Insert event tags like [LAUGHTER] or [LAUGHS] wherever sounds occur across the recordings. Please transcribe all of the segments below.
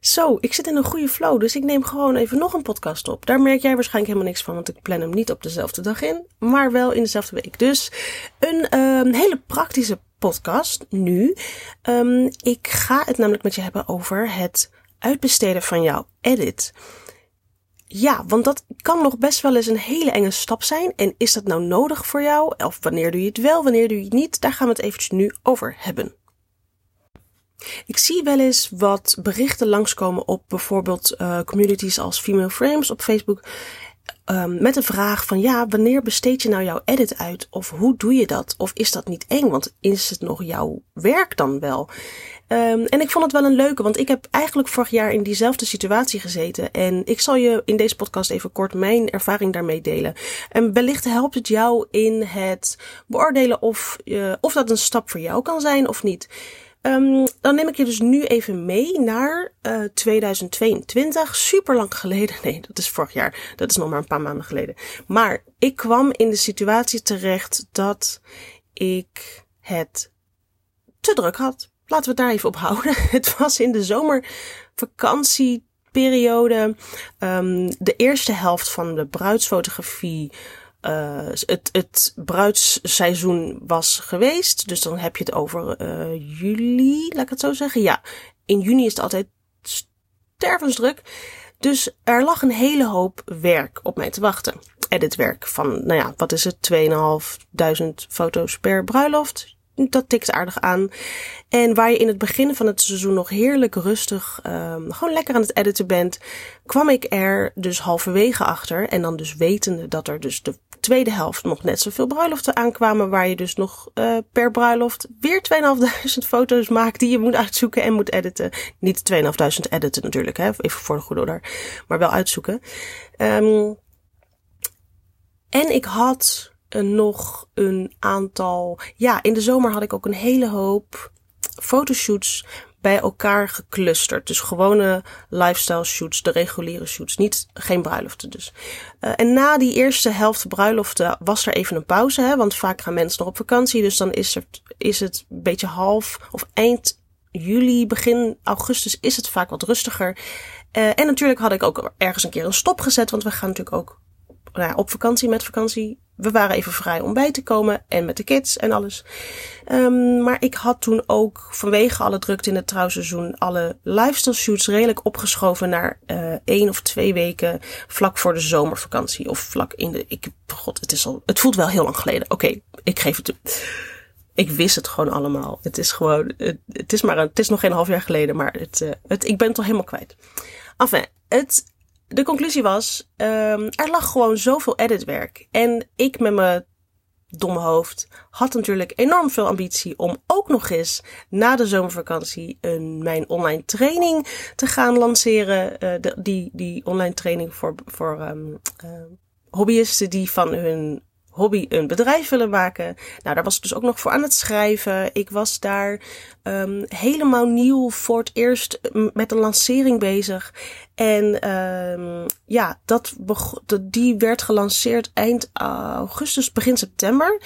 Zo, ik zit in een goede flow, dus ik neem gewoon even nog een podcast op. Daar merk jij waarschijnlijk helemaal niks van, want ik plan hem niet op dezelfde dag in, maar wel in dezelfde week. Dus een um, hele praktische podcast nu. Um, ik ga het namelijk met je hebben over het uitbesteden van jouw edit. Ja, want dat kan nog best wel eens een hele enge stap zijn. En is dat nou nodig voor jou? Of wanneer doe je het wel, wanneer doe je het niet? Daar gaan we het eventjes nu over hebben. Ik zie wel eens wat berichten langskomen op bijvoorbeeld uh, communities als Female Frames op Facebook. Um, met de vraag van ja, wanneer besteed je nou jouw edit uit? Of hoe doe je dat? Of is dat niet eng? Want is het nog jouw werk dan wel? Um, en ik vond het wel een leuke, want ik heb eigenlijk vorig jaar in diezelfde situatie gezeten. En ik zal je in deze podcast even kort mijn ervaring daarmee delen. En wellicht helpt het jou in het beoordelen of, uh, of dat een stap voor jou kan zijn of niet. Um, dan neem ik je dus nu even mee naar uh, eh, 2022. Super lang geleden. [LAUGHS] Nee, dat is vorig jaar. Dat is nog maar een paar maanden geleden. Maar ik kwam in de situatie terecht dat ik het te druk had. Laten we het daar even op houden. [LAUGHS] Het was in de zomervakantieperiode. Um, de eerste helft van de bruidsfotografie uh, het, het bruidsseizoen was geweest. Dus dan heb je het over uh, juli, laat ik het zo zeggen. Ja, in juni is het altijd stervensdruk. Dus er lag een hele hoop werk op mij te wachten. Editwerk van, nou ja, wat is het? 2500 foto's per bruiloft dat tikt aardig aan. En waar je in het begin van het seizoen nog heerlijk rustig, um, gewoon lekker aan het editen bent, kwam ik er dus halverwege achter. En dan dus wetende dat er dus de tweede helft nog net zoveel bruiloften aankwamen, waar je dus nog uh, per bruiloft weer 2500 [LAUGHS] foto's maakt die je moet uitzoeken en moet editen. Niet 2500 editen natuurlijk, hè, even voor de goede orde, maar wel uitzoeken. Um, en ik had nog een aantal. Ja, in de zomer had ik ook een hele hoop fotoshoots bij elkaar geclusterd. Dus gewone lifestyle shoots, de reguliere shoots, niet geen bruiloften dus. Uh, en na die eerste helft bruiloften was er even een pauze, hè, want vaak gaan mensen nog op vakantie, dus dan is, er, is het een beetje half of eind juli, begin augustus is het vaak wat rustiger. Uh, en natuurlijk had ik ook ergens een keer een stop gezet, want we gaan natuurlijk ook nou op vakantie met vakantie we waren even vrij om bij te komen en met de kids en alles. Um, maar ik had toen ook vanwege alle drukte in het trouwseizoen alle lifestyle shoots redelijk opgeschoven naar uh, één of twee weken vlak voor de zomervakantie. Of vlak in de. Ik, god, het is al. Het voelt wel heel lang geleden. Oké, ik geef het. Ik wist het gewoon allemaal. Het is gewoon. Het, is maar een, het is nog geen half jaar geleden, maar het, uh, het, ik ben het al helemaal kwijt. Enfin, het de conclusie was, um, er lag gewoon zoveel editwerk. En ik met mijn domme hoofd had natuurlijk enorm veel ambitie om ook nog eens na de zomervakantie een, mijn online training te gaan lanceren. De, die, die online training voor, voor um, uh, hobbyisten die van hun hobby een bedrijf willen maken. Nou, daar was ik dus ook nog voor aan het schrijven. Ik was daar um, helemaal nieuw voor het eerst met een lancering bezig. En um, ja, dat, die werd gelanceerd eind augustus, begin september.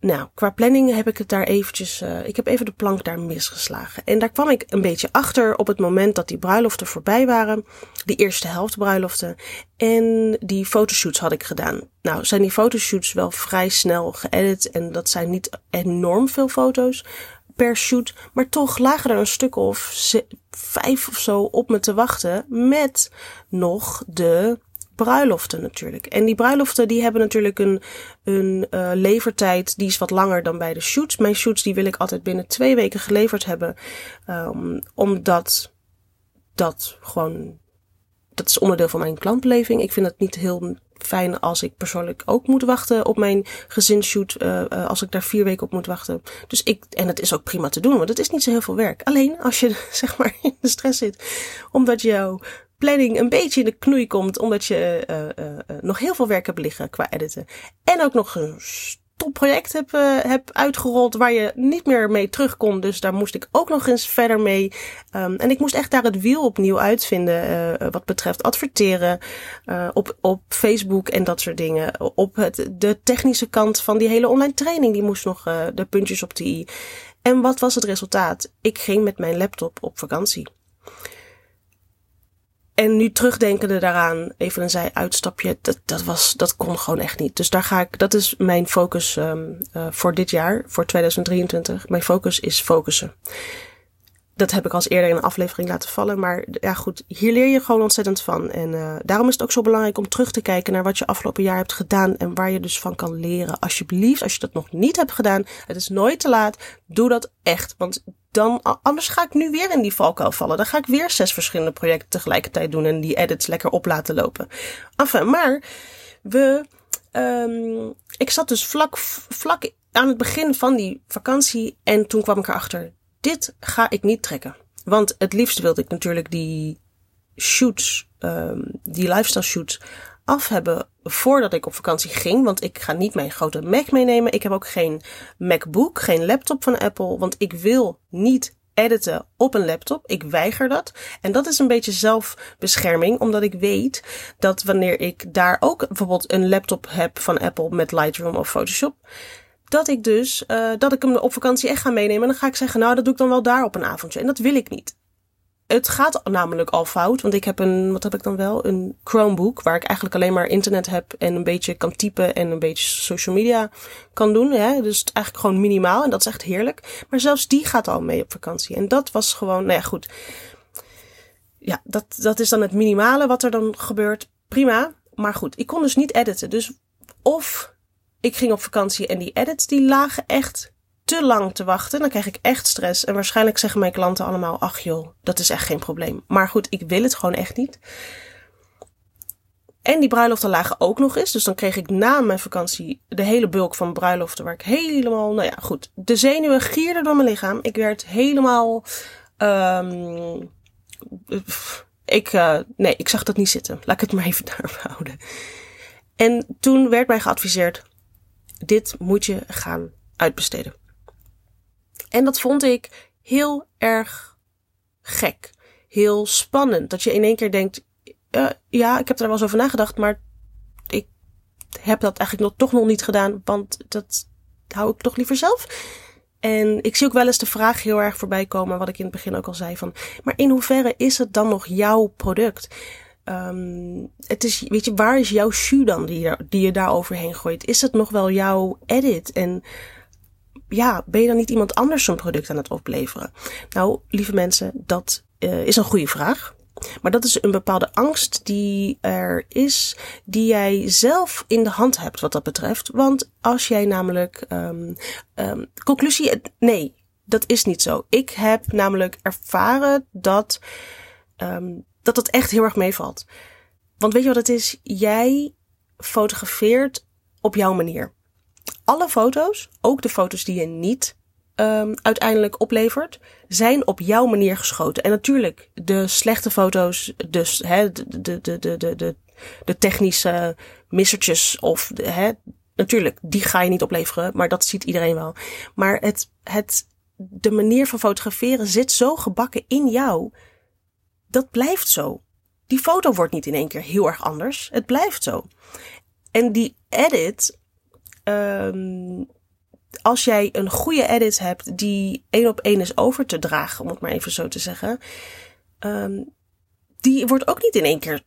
Nou, qua planning heb ik het daar eventjes, uh, ik heb even de plank daar misgeslagen. En daar kwam ik een beetje achter op het moment dat die bruiloften voorbij waren. Die eerste helft bruiloften. En die fotoshoots had ik gedaan. Nou, zijn die fotoshoots wel vrij snel geëdit. En dat zijn niet enorm veel foto's per shoot. Maar toch lagen er een stuk of vijf of zo op me te wachten. Met nog de bruiloften natuurlijk. En die bruiloften die hebben natuurlijk een, een uh, levertijd die is wat langer dan bij de shoots. Mijn shoots die wil ik altijd binnen twee weken geleverd hebben. Um, omdat dat gewoon, dat is onderdeel van mijn klantbeleving. Ik vind het niet heel fijn als ik persoonlijk ook moet wachten op mijn gezinsshoot. Uh, uh, als ik daar vier weken op moet wachten. Dus ik, en het is ook prima te doen, want het is niet zo heel veel werk. Alleen als je [LAUGHS] zeg maar in de stress zit, omdat jouw planning een beetje in de knoei komt, omdat je uh, uh, nog heel veel werk hebt liggen qua editen. En ook nog een topproject heb, uh, heb uitgerold waar je niet meer mee terug kon. Dus daar moest ik ook nog eens verder mee. Um, en ik moest echt daar het wiel opnieuw uitvinden uh, wat betreft adverteren uh, op, op Facebook en dat soort dingen. Op het, de technische kant van die hele online training, die moest nog de puntjes op de i. En wat was het resultaat? Ik ging met mijn laptop op vakantie. En nu terugdenkende daaraan, even een zij-uitstapje, dat, dat, was, dat kon gewoon echt niet. Dus daar ga ik, dat is mijn focus um, uh, voor dit jaar, voor 2023. Mijn focus is focussen dat heb ik als eerder in een aflevering laten vallen. Maar ja, goed, hier leer je gewoon ontzettend van. En uh, daarom is het ook zo belangrijk om terug te kijken naar wat je afgelopen jaar hebt gedaan. En waar je dus van kan leren. Alsjeblieft, als je dat nog niet hebt gedaan, het is nooit te laat. Doe dat echt. Want dan, anders ga ik nu weer in die valkuil vallen. Dan ga ik weer zes verschillende projecten tegelijkertijd doen. En die edits lekker op laten lopen. Enfin, maar we. Um, ik zat dus vlak, vlak aan het begin van die vakantie. En toen kwam ik erachter dit ga ik niet trekken. Want het liefst wilde ik natuurlijk die shoots, um, die lifestyle shoots af hebben voordat ik op vakantie ging. Want ik ga niet mijn grote Mac meenemen. Ik heb ook geen MacBook, geen laptop van Apple. Want ik wil niet editen op een laptop. Ik weiger dat. En dat is een beetje zelfbescherming, omdat ik weet dat wanneer ik daar ook bijvoorbeeld een laptop heb van Apple met Lightroom of Photoshop, dat ik dus, uh, dat ik hem op vakantie echt ga meenemen. En dan ga ik zeggen, nou, dat doe ik dan wel daar op een avondje. En dat wil ik niet. Het gaat namelijk al fout, want ik heb een, wat heb ik dan wel? Een Chromebook, waar ik eigenlijk alleen maar internet heb en een beetje kan typen en een beetje social media kan doen. Ja? Dus eigenlijk gewoon minimaal en dat is echt heerlijk. Maar zelfs die gaat al mee op vakantie. En dat was gewoon, nou ja, goed. Ja, dat, dat is dan het minimale wat er dan gebeurt. Prima. Maar goed, ik kon dus niet editen. Dus of ik ging op vakantie en die edits die lagen echt te lang te wachten. Dan krijg ik echt stress. En waarschijnlijk zeggen mijn klanten allemaal: ach joh, dat is echt geen probleem. Maar goed, ik wil het gewoon echt niet. En die bruiloften lagen ook nog eens. Dus dan kreeg ik na mijn vakantie de hele bulk van bruiloften. Waar ik helemaal, nou ja, goed. De zenuwen gierden door mijn lichaam. Ik werd helemaal. Um, ik, uh, nee, ik zag dat niet zitten. Laat ik het maar even [LAUGHS] daar houden. En toen werd mij geadviseerd: dit moet je gaan uitbesteden. En dat vond ik heel erg gek. Heel spannend. Dat je in één keer denkt, uh, ja, ik heb er wel eens over nagedacht, maar ik heb dat eigenlijk nog, toch nog niet gedaan, want dat hou ik toch liever zelf. En ik zie ook wel eens de vraag heel erg voorbij komen, wat ik in het begin ook al zei, van, maar in hoeverre is het dan nog jouw product? Um, het is, weet je, waar is jouw shoe dan die die je daar overheen gooit? Is het nog wel jouw edit? En ja, ben je dan niet iemand anders zo'n product aan het opleveren? Nou, lieve mensen, dat uh, is een goede vraag. Maar dat is een bepaalde angst die er is, die jij zelf in de hand hebt wat dat betreft. Want als jij namelijk, um, um, conclusie, nee, dat is niet zo. Ik heb namelijk ervaren dat um, dat het echt heel erg meevalt. Want weet je wat het is? Jij fotografeert op jouw manier. Alle foto's, ook de foto's die je niet um, uiteindelijk oplevert, zijn op jouw manier geschoten. En natuurlijk, de slechte foto's, dus hè, de, de, de, de, de, de, de technische missertjes of hè, natuurlijk, die ga je niet opleveren, maar dat ziet iedereen wel. Maar het, het, de manier van fotograferen zit zo gebakken in jou dat blijft zo. Die foto wordt niet in één keer heel erg anders. Het blijft zo. En die edit, um, als jij een goede edit hebt die één op één is over te dragen, om het maar even zo te zeggen, um, die wordt ook niet in één keer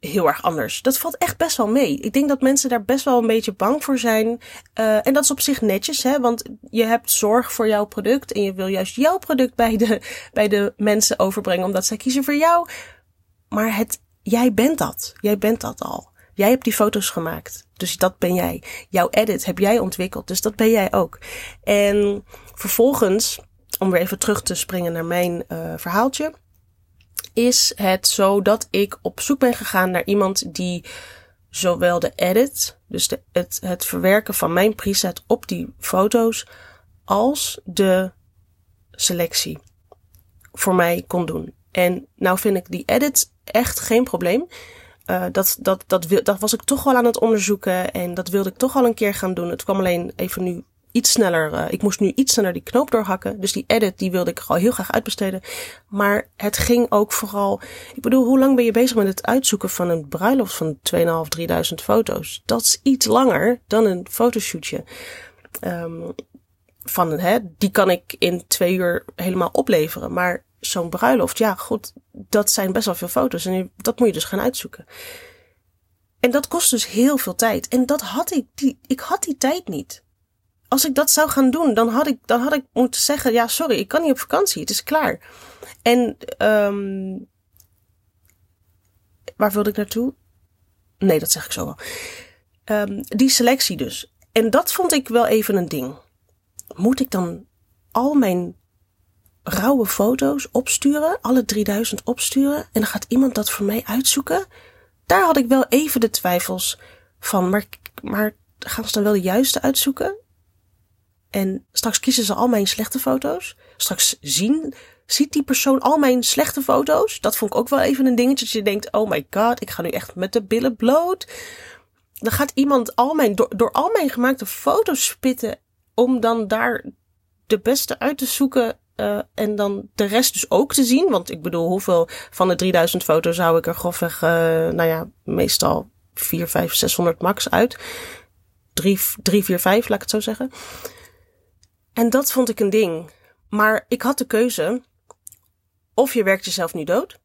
heel erg anders. Dat valt echt best wel mee. Ik denk dat mensen daar best wel een beetje bang voor zijn. Uh, en dat is op zich netjes, hè? Want je hebt zorg voor jouw product en je wil juist jouw product bij de, [LAUGHS] bij de mensen overbrengen, omdat zij kiezen voor jou. Maar het, jij bent dat. Jij bent dat al. Jij hebt die foto's gemaakt. Dus dat ben jij. Jouw edit heb jij ontwikkeld. Dus dat ben jij ook. En vervolgens, om weer even terug te springen naar mijn uh, verhaaltje is het zo dat ik op zoek ben gegaan naar iemand die zowel de edit, dus de, het, het verwerken van mijn preset op die foto's, als de selectie voor mij kon doen. En nou vind ik die edit echt geen probleem. Uh, dat, dat, dat, dat was ik toch wel aan het onderzoeken en dat wilde ik toch al een keer gaan doen. Het kwam alleen even nu iets sneller, uh, ik moest nu iets sneller die knoop doorhakken. Dus die edit, die wilde ik al heel graag uitbesteden. Maar het ging ook vooral, ik bedoel, hoe lang ben je bezig met het uitzoeken van een bruiloft van 2.500, 3.000 foto's? Dat is iets langer dan een fotoshootje. Um, van, hè, die kan ik in twee uur helemaal opleveren. Maar zo'n bruiloft, ja, goed, dat zijn best wel veel foto's. En dat moet je dus gaan uitzoeken. En dat kost dus heel veel tijd. En dat had ik, die, ik had die tijd niet. Als ik dat zou gaan doen, dan had ik, dan had ik moeten zeggen, ja, sorry, ik kan niet op vakantie, het is klaar. En, um, waar wilde ik naartoe? Nee, dat zeg ik zo wel. Um, die selectie dus. En dat vond ik wel even een ding. Moet ik dan al mijn rauwe foto's opsturen, alle 3000 opsturen, en dan gaat iemand dat voor mij uitzoeken? Daar had ik wel even de twijfels van, maar, maar gaan ze dan wel de juiste uitzoeken? En straks kiezen ze al mijn slechte foto's. Straks zien, ziet die persoon al mijn slechte foto's. Dat vond ik ook wel even een dingetje. Dat je denkt, oh my god, ik ga nu echt met de billen bloot. Dan gaat iemand al mijn, door, door al mijn gemaakte foto's spitten. Om dan daar de beste uit te zoeken. Uh, en dan de rest dus ook te zien. Want ik bedoel, hoeveel van de 3000 foto's zou ik er grofweg, uh, nou ja, meestal 4, 5, 600 max uit. 3, 3, 4, 5, laat ik het zo zeggen. En dat vond ik een ding. Maar ik had de keuze. Of je werkt jezelf nu dood.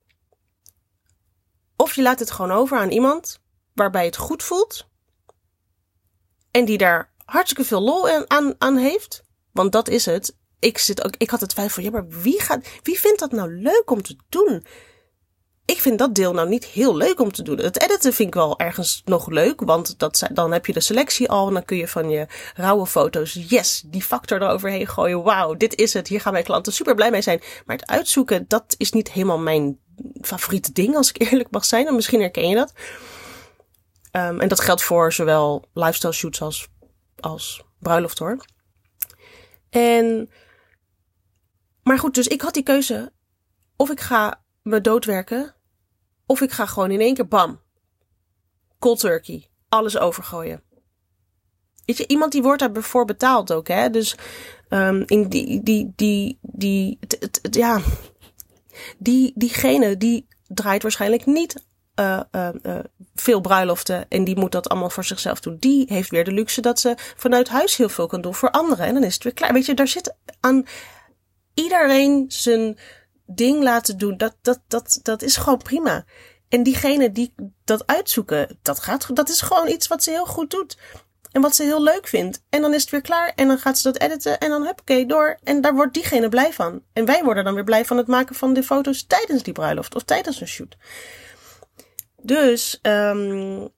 Of je laat het gewoon over aan iemand waarbij het goed voelt. En die daar hartstikke veel lol aan, aan heeft. Want dat is het. Ik, zit ook, ik had het twijfel, ja, maar wie, gaat, wie vindt dat nou leuk om te doen? ik vind dat deel nou niet heel leuk om te doen. Het editen vind ik wel ergens nog leuk, want dat, dan heb je de selectie al en dan kun je van je rauwe foto's, yes, die factor eroverheen gooien. Wauw, dit is het. Hier gaan mijn klanten super blij mee zijn. Maar het uitzoeken, dat is niet helemaal mijn favoriete ding, als ik [LAUGHS] eerlijk mag zijn. En misschien herken je dat. Um, en dat geldt voor zowel lifestyle shoots als, als bruiloft hoor. En, maar goed, dus ik had die keuze. Of ik ga me doodwerken of ik ga gewoon in één keer bam. Cold turkey. Alles overgooien. Weet je, iemand die wordt daarvoor betaald ook, hè? Dus um, in die, die, die, die, ja, die, diegene die draait waarschijnlijk niet uh, uh, uh, veel bruiloften en die moet dat allemaal voor zichzelf doen. Die heeft weer de luxe dat ze vanuit huis heel veel kan doen voor anderen en dan is het weer klaar. Weet je, daar zit aan iedereen zijn ding laten doen, dat, dat, dat, dat is gewoon prima. En diegene die dat uitzoeken, dat, gaat, dat is gewoon iets wat ze heel goed doet. En wat ze heel leuk vindt. En dan is het weer klaar. En dan gaat ze dat editen. En dan oké, door. En daar wordt diegene blij van. En wij worden dan weer blij van het maken van de foto's tijdens die bruiloft. Of tijdens een shoot. Dus, um,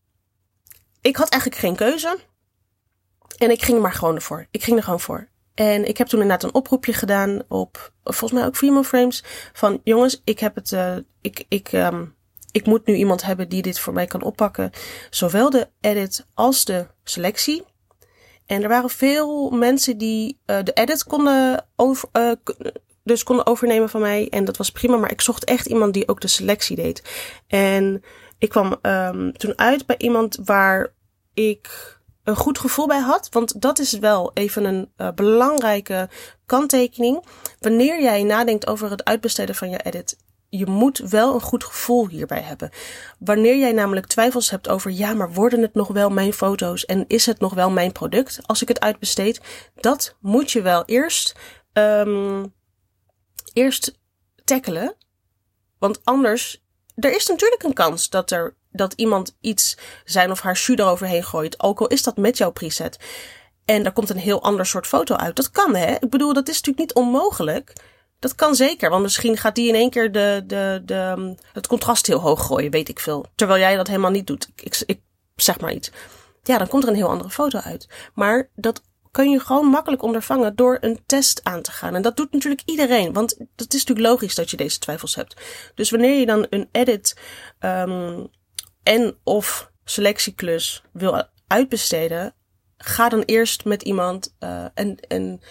ik had eigenlijk geen keuze. En ik ging maar gewoon ervoor. Ik ging er gewoon voor. En ik heb toen inderdaad een oproepje gedaan op, volgens mij ook Freemo Frames. Van jongens, ik heb het, uh, ik, ik, um, ik moet nu iemand hebben die dit voor mij kan oppakken. Zowel de edit als de selectie. En er waren veel mensen die uh, de edit konden over, uh, dus konden overnemen van mij. En dat was prima. Maar ik zocht echt iemand die ook de selectie deed. En ik kwam um, toen uit bij iemand waar ik een goed gevoel bij had. Want dat is wel even een uh, belangrijke kanttekening. Wanneer jij nadenkt over het uitbesteden van je edit, je moet wel een goed gevoel hierbij hebben. Wanneer jij namelijk twijfels hebt over, ja, maar worden het nog wel mijn foto's en is het nog wel mijn product als ik het uitbesteed? Dat moet je wel eerst, um, eerst tackelen. Want anders, er is natuurlijk een kans dat er dat iemand iets zijn of haar shoe eroverheen gooit, ook al is dat met jouw preset. En daar komt een heel ander soort foto uit. Dat kan, hè? Ik bedoel, dat is natuurlijk niet onmogelijk. Dat kan zeker, want misschien gaat die in één keer de, de, de, het contrast heel hoog gooien, weet ik veel. Terwijl jij dat helemaal niet doet. Ik, ik, zeg maar iets. Ja, dan komt er een heel andere foto uit. Maar dat kan je gewoon makkelijk ondervangen door een test aan te gaan. En dat doet natuurlijk iedereen, want het is natuurlijk logisch dat je deze twijfels hebt. Dus wanneer je dan een edit um, en of selectieklus wil uitbesteden, ga dan eerst met iemand uh, en, en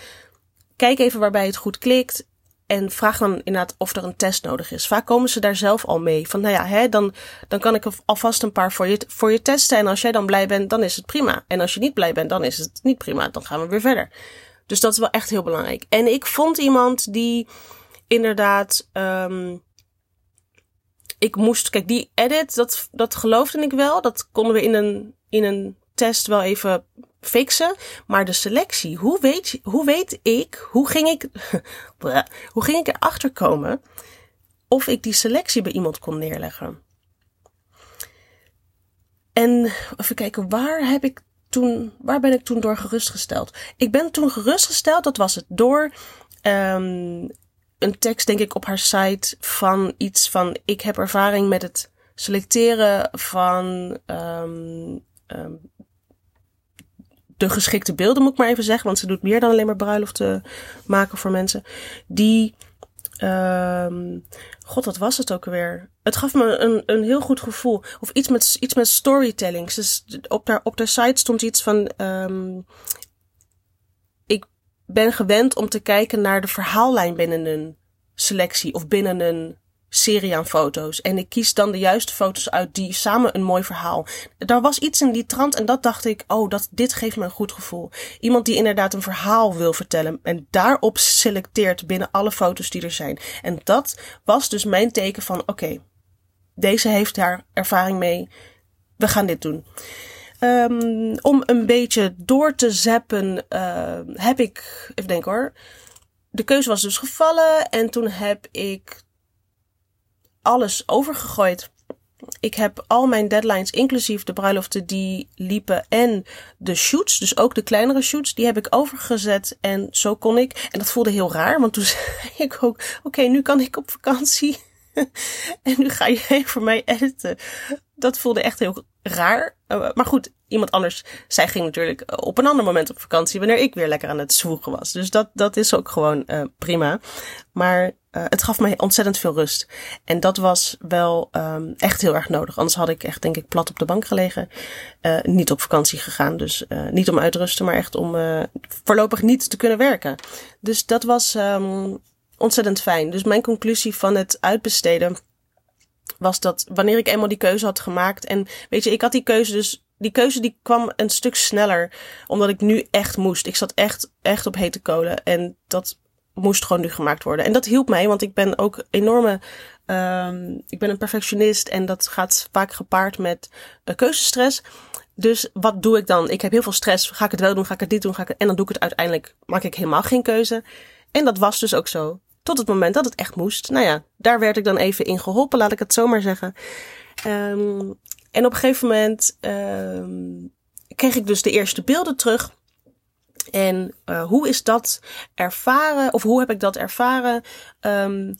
kijk even waarbij het goed klikt. En vraag dan inderdaad of er een test nodig is. Vaak komen ze daar zelf al mee. Van nou ja, hè, dan, dan kan ik alvast een paar voor je, voor je testen. En als jij dan blij bent, dan is het prima. En als je niet blij bent, dan is het niet prima. Dan gaan we weer verder. Dus dat is wel echt heel belangrijk. En ik vond iemand die inderdaad um, ik moest, kijk, die edit, dat, dat geloofde ik wel. Dat konden we in een, in een test wel even fixen. Maar de selectie, hoe weet, hoe weet ik, hoe ging ik, [LAUGHS] hoe ging ik erachter komen of ik die selectie bij iemand kon neerleggen? En even kijken, waar heb ik toen, waar ben ik toen door gerustgesteld? Ik ben toen gerustgesteld, dat was het, door um, een tekst, denk ik, op haar site van iets van: ik heb ervaring met het selecteren van um, de geschikte beelden, moet ik maar even zeggen. Want ze doet meer dan alleen maar bruiloften maken voor mensen. Die. Um, God, wat was het ook weer? Het gaf me een, een heel goed gevoel. Of iets met, iets met storytelling. Dus op, haar, op de site stond iets van. Ben gewend om te kijken naar de verhaallijn binnen een selectie of binnen een serie aan foto's. En ik kies dan de juiste foto's uit die samen een mooi verhaal. Daar was iets in die trant en dat dacht ik, oh, dat, dit geeft me een goed gevoel. Iemand die inderdaad een verhaal wil vertellen en daarop selecteert binnen alle foto's die er zijn. En dat was dus mijn teken van, oké, deze heeft daar ervaring mee. We gaan dit doen. Um, om een beetje door te zappen, uh, heb ik, even denken hoor. De keuze was dus gevallen en toen heb ik alles overgegooid. Ik heb al mijn deadlines, inclusief de bruiloften die liepen en de shoots, dus ook de kleinere shoots, die heb ik overgezet. En zo kon ik, en dat voelde heel raar, want toen [LAUGHS] zei ik ook, oké, nu kan ik op vakantie. [LAUGHS] en nu ga je voor mij editen. Dat voelde echt heel raar. Uh, maar goed, iemand anders, zij ging natuurlijk op een ander moment op vakantie, wanneer ik weer lekker aan het zwoegen was. Dus dat, dat is ook gewoon uh, prima. Maar het gaf mij ontzettend veel rust. En dat was wel um, echt heel erg nodig. Anders had ik echt, denk ik, plat op de bank gelegen. Niet op vakantie gegaan. Dus niet om uit te rusten, maar echt om voorlopig niet te kunnen werken. Dus dat was um, ontzettend fijn. Dus mijn conclusie van het uitbesteden was dat wanneer ik eenmaal die keuze had gemaakt. En weet je, ik had die keuze dus. Die keuze die kwam een stuk sneller. Omdat ik nu echt moest. Ik zat echt, echt op hete kolen. En dat moest gewoon nu gemaakt worden. En dat hielp mij, want ik ben ook enorme. Um, ik ben een perfectionist en dat gaat vaak gepaard met uh, keuzestress. Dus wat doe ik dan? Ik heb heel veel stress. Ga ik het wel doen? Ga ik het niet doen? Ga ik. En dan doe ik het uiteindelijk. Maak ik helemaal geen keuze. En dat was dus ook zo. Tot het moment dat het echt moest. Nou ja, daar werd ik dan even in geholpen, laat ik het zo maar zeggen. Um, en op een gegeven moment um, kreeg ik dus de eerste beelden terug. En uh, hoe is dat ervaren, of hoe heb ik dat ervaren? Um,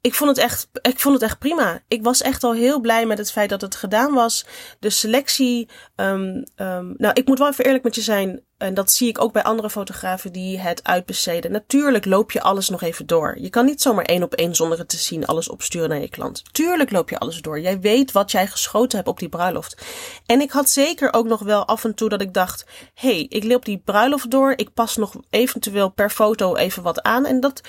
ik vond het echt, ik vond het echt prima. Ik was echt al heel blij met het feit dat het gedaan was. De selectie, um, um, nou, ik moet wel even eerlijk met je zijn. En dat zie ik ook bij andere fotografen die het uitbesteden. Natuurlijk loop je alles nog even door. Je kan niet zomaar één op één zonder het te zien alles opsturen naar je klant. Tuurlijk loop je alles door. Jij weet wat jij geschoten hebt op die bruiloft. En ik had zeker ook nog wel af en toe dat ik dacht: hé, hey, ik loop die bruiloft door. Ik pas nog eventueel per foto even wat aan. En dat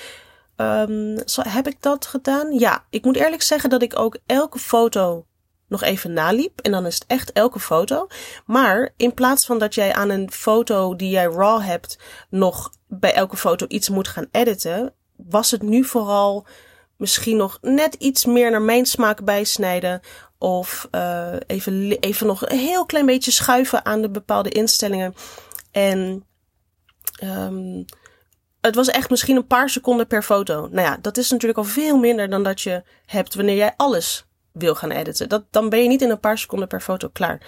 Um, heb ik dat gedaan? Ja, ik moet eerlijk zeggen dat ik ook elke foto nog even naliep. En dan is het echt elke foto. Maar in plaats van dat jij aan een foto die jij raw hebt, nog bij elke foto iets moet gaan editen, was het nu vooral misschien nog net iets meer naar mijn smaak bijsnijden. Of uh, even, even nog een heel klein beetje schuiven aan de bepaalde instellingen. En um, het was echt misschien een paar seconden per foto. Nou ja, dat is natuurlijk al veel minder dan dat je hebt wanneer jij alles wil gaan editen. Dat, dan ben je niet in een paar seconden per foto klaar.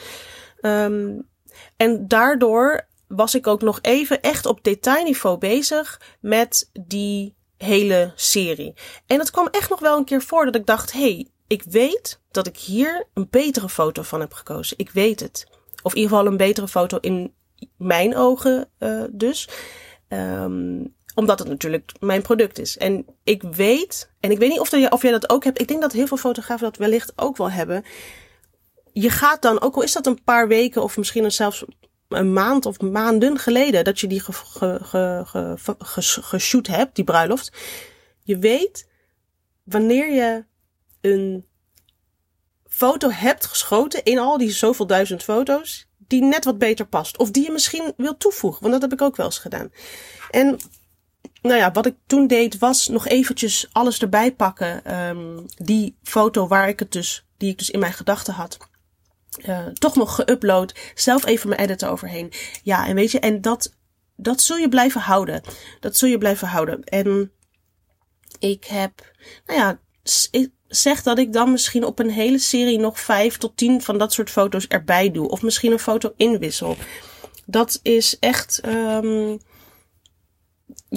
Um, en daardoor was ik ook nog even echt op detailniveau bezig met die hele serie. En het kwam echt nog wel een keer voor dat ik dacht: hey, ik weet dat ik hier een betere foto van heb gekozen. Ik weet het. Of in ieder geval een betere foto in mijn ogen uh, dus. Um, omdat het natuurlijk mijn product is. En ik weet, en ik weet niet of, er, of jij dat ook hebt. Ik denk dat heel veel fotografen dat wellicht ook wel hebben. Je gaat dan, ook al is dat een paar weken of misschien zelfs een maand of maanden geleden dat je die geshoot hebt, die bruiloft. Je weet wanneer je een foto hebt geschoten in al die zoveel duizend foto's, die net wat beter past. Of die je misschien wil toevoegen, want dat heb ik ook wel eens gedaan. En nou ja, wat ik toen deed was nog eventjes alles erbij pakken. Um, die foto waar ik het dus, die ik dus in mijn gedachten had. uh, toch nog geüpload. Zelf even mijn editor overheen. Ja, en weet je, en dat, dat zul je blijven houden. Dat zul je blijven houden. En ik heb, nou ja, ik zeg dat ik dan misschien op een hele serie nog vijf tot tien van dat soort foto's erbij doe. Of misschien een foto inwissel. Dat is echt, um,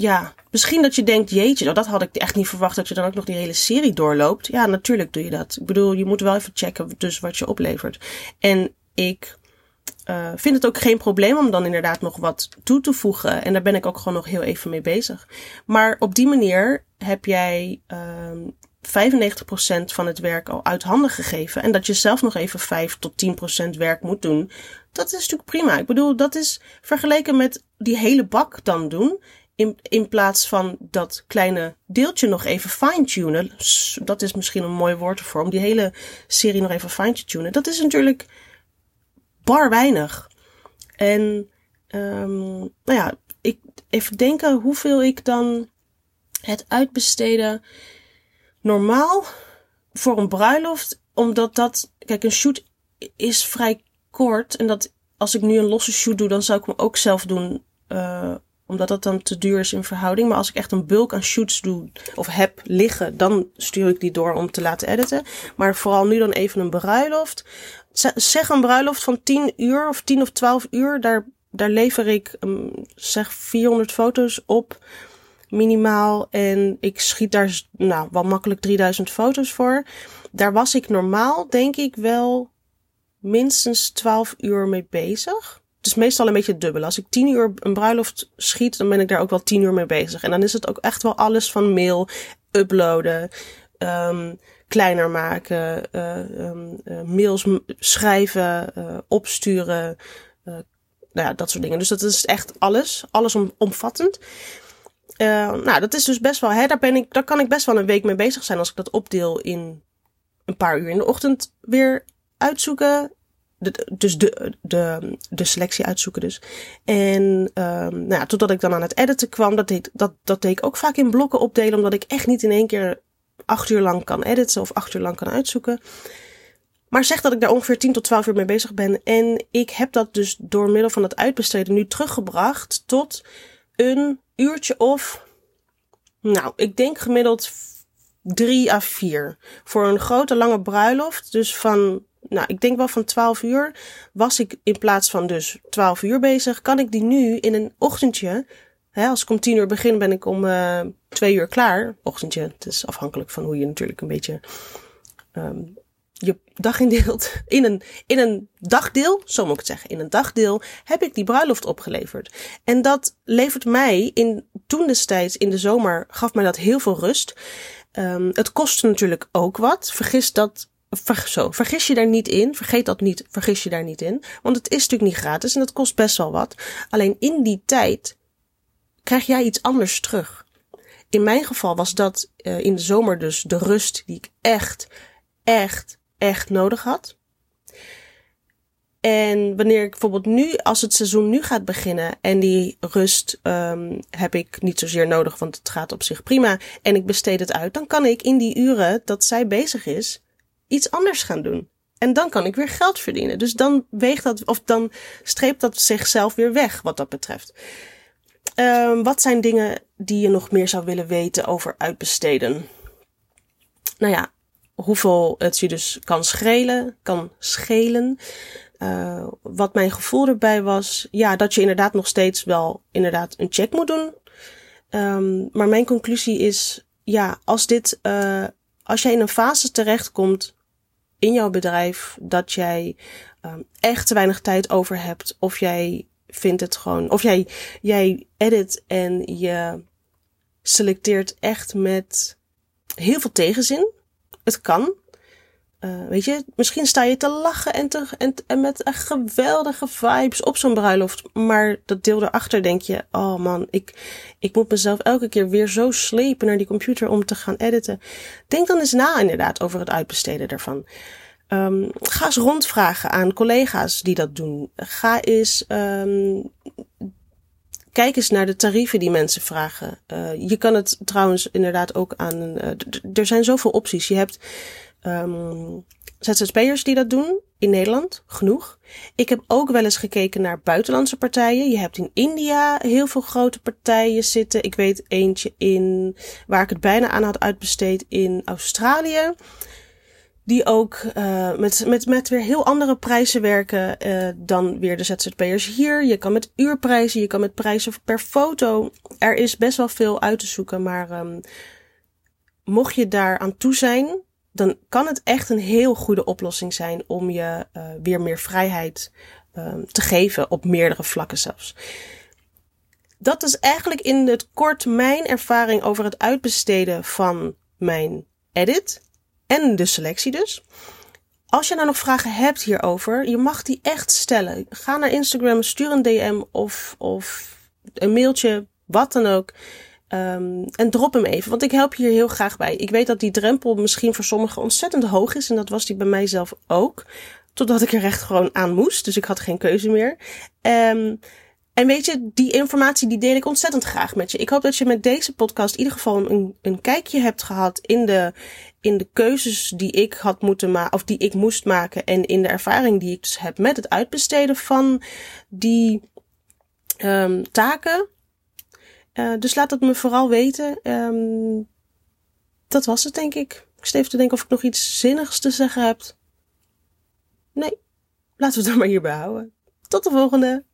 ja, misschien dat je denkt, jeetje, nou, dat had ik echt niet verwacht dat je dan ook nog die hele serie doorloopt. Ja, natuurlijk doe je dat. Ik bedoel, je moet wel even checken dus wat je oplevert. En ik uh, vind het ook geen probleem om dan inderdaad nog wat toe te voegen. En daar ben ik ook gewoon nog heel even mee bezig. Maar op die manier heb jij uh, 95% van het werk al uit handen gegeven. En dat je zelf nog even 5 tot 10% werk moet doen. Dat is natuurlijk prima. Ik bedoel, dat is vergeleken met die hele bak dan doen. In, in plaats van dat kleine deeltje nog even fine-tunen. Dat is misschien een mooi woord ervoor. Om die hele serie nog even fine te tunen. Dat is natuurlijk bar weinig. En um, nou ja, ik even denken hoeveel ik dan het uitbesteden normaal voor een bruiloft. Omdat dat, kijk, een shoot is vrij kort. En dat als ik nu een losse shoot doe, dan zou ik hem ook zelf doen. Uh, omdat dat dan te duur is in verhouding. Maar als ik echt een bulk aan shoots doe of heb liggen, dan stuur ik die door om te laten editen. Maar vooral nu dan even een bruiloft. Zeg een bruiloft van 10 uur of 10 of 12 uur. Daar, daar lever ik um, zeg 400 foto's op. Minimaal. En ik schiet daar nou, wel makkelijk 3000 foto's voor. Daar was ik normaal, denk ik, wel minstens 12 uur mee bezig is meestal een beetje dubbel. Als ik tien uur een bruiloft schiet, dan ben ik daar ook wel tien uur mee bezig. En dan is het ook echt wel alles van mail, uploaden, um, kleiner maken, uh, um, uh, mails schrijven, uh, opsturen. nou ja, dat soort dingen. Dus dat is echt alles. Alles om, omvattend. nou, dat is dus best wel, hè, daar, ben ik, daar kan ik best wel een week mee bezig zijn als ik dat opdeel in een paar uur in de ochtend weer uitzoeken, de, dus de, de, de selectie uitzoeken dus. En um, nou ja, totdat ik dan aan het editen kwam, dat deed, dat, dat deed ik ook vaak in blokken opdelen, omdat ik echt niet in één keer acht uur lang kan editen of acht uur lang kan uitzoeken. Maar zeg dat ik daar ongeveer 10 tot 12 uur mee bezig ben. En ik heb dat dus door middel van het uitbesteden nu teruggebracht tot een uurtje of, nou, ik denk gemiddeld 3 à 4. Voor een grote lange bruiloft, dus van nou, ik denk wel van 12 uur was ik in plaats van dus 12 uur bezig, kan ik die nu in een ochtendje, hè, als ik om 10 uur begin, ben ik om uh, 2 uur klaar. Ochtendje, het is afhankelijk van hoe je natuurlijk een beetje um, je dag indeelt. [LAUGHS] In een, in een dagdeel, zo moet ik het zeggen, in een dagdeel heb ik die bruiloft opgeleverd. En dat levert mij in, toen destijds in de zomer, gaf mij dat heel veel rust. Um, het kostte natuurlijk ook wat. Vergis dat Ver, zo, vergis je daar niet in. Vergeet dat niet. Vergis je daar niet in. Want het is natuurlijk niet gratis en het kost best wel wat. Alleen in die tijd krijg jij iets anders terug. In mijn geval was dat uh, in de zomer dus de rust die ik echt, echt, echt nodig had. En wanneer ik bijvoorbeeld nu, als het seizoen nu gaat beginnen en die rust um, heb ik niet zozeer nodig, want het gaat op zich prima en ik besteed het uit, dan kan ik in die uren dat zij bezig is, iets anders gaan doen. En dan kan ik weer geld verdienen. Dus dan weegt dat, of dan streept dat zichzelf weer weg, wat dat betreft. Um, wat zijn dingen die je nog meer zou willen weten over uitbesteden? Nou ja, hoeveel het je dus kan schelen, kan schelen. Uh, wat mijn gevoel erbij was, ja, dat je inderdaad nog steeds wel inderdaad een check moet doen. Um, maar mijn conclusie is, ja, als dit, uh, als jij in een fase terechtkomt in jouw bedrijf dat jij um, echt te weinig tijd over hebt. Of jij vindt het gewoon. Of jij, jij edit en je selecteert echt met heel veel tegenzin. Het kan. Uh, weet je, misschien sta je te lachen en, te, en, en met echt geweldige vibes op zo'n bruiloft. Maar dat deel erachter denk je, oh man, ik, ik moet mezelf elke keer weer zo slepen naar die computer om te gaan editen. Denk dan eens na inderdaad over het uitbesteden daarvan. Um, ga eens rondvragen aan collega's die dat doen. Ga eens um, kijk eens naar de tarieven die mensen vragen. Uh, je kan het trouwens inderdaad ook aan. Uh, er zijn zoveel opties. Je hebt um, ZZP'ers die dat doen. in Nederland, genoeg. Ik heb ook wel eens gekeken naar buitenlandse partijen. Je hebt in India heel veel grote partijen zitten. Ik weet eentje in, waar ik het bijna aan had uitbesteed, in Australië. Die ook uh, met, met, met weer heel andere prijzen werken uh, dan weer de ZZP'ers hier. Je kan met uurprijzen, je kan met prijzen per foto. Er is best wel veel uit te zoeken, maar um, mocht je daar aan toe zijn, dan kan het echt een heel goede oplossing zijn om je uh, weer meer vrijheid uh, te geven op meerdere vlakken zelfs. Dat is eigenlijk in het kort mijn ervaring over het uitbesteden van mijn edit en de selectie dus. Als je nou nog vragen hebt hierover, je mag die echt stellen. Ga naar Instagram, stuur een DM of, of een mailtje, wat dan ook. Um, en drop hem even, want ik help je hier heel graag bij. Ik weet dat die drempel misschien voor sommigen ontzettend hoog is. En dat was die bij mijzelf ook. Totdat ik er echt gewoon aan moest. Dus ik had geen keuze meer. Um, en weet je, die informatie die deel ik ontzettend graag met je. Ik hoop dat je met deze podcast in ieder geval een, een kijkje hebt gehad in de, in de keuzes die ik had moeten maken, of die ik moest maken. En in de ervaring die ik dus heb met het uitbesteden van die um, taken. Uh, dus laat het me vooral weten. Um, dat was het, denk ik. Ik steef te denken of ik nog iets zinnigs te zeggen heb. Nee, laten we het [LAUGHS] dan maar hierbij houden. Tot de volgende.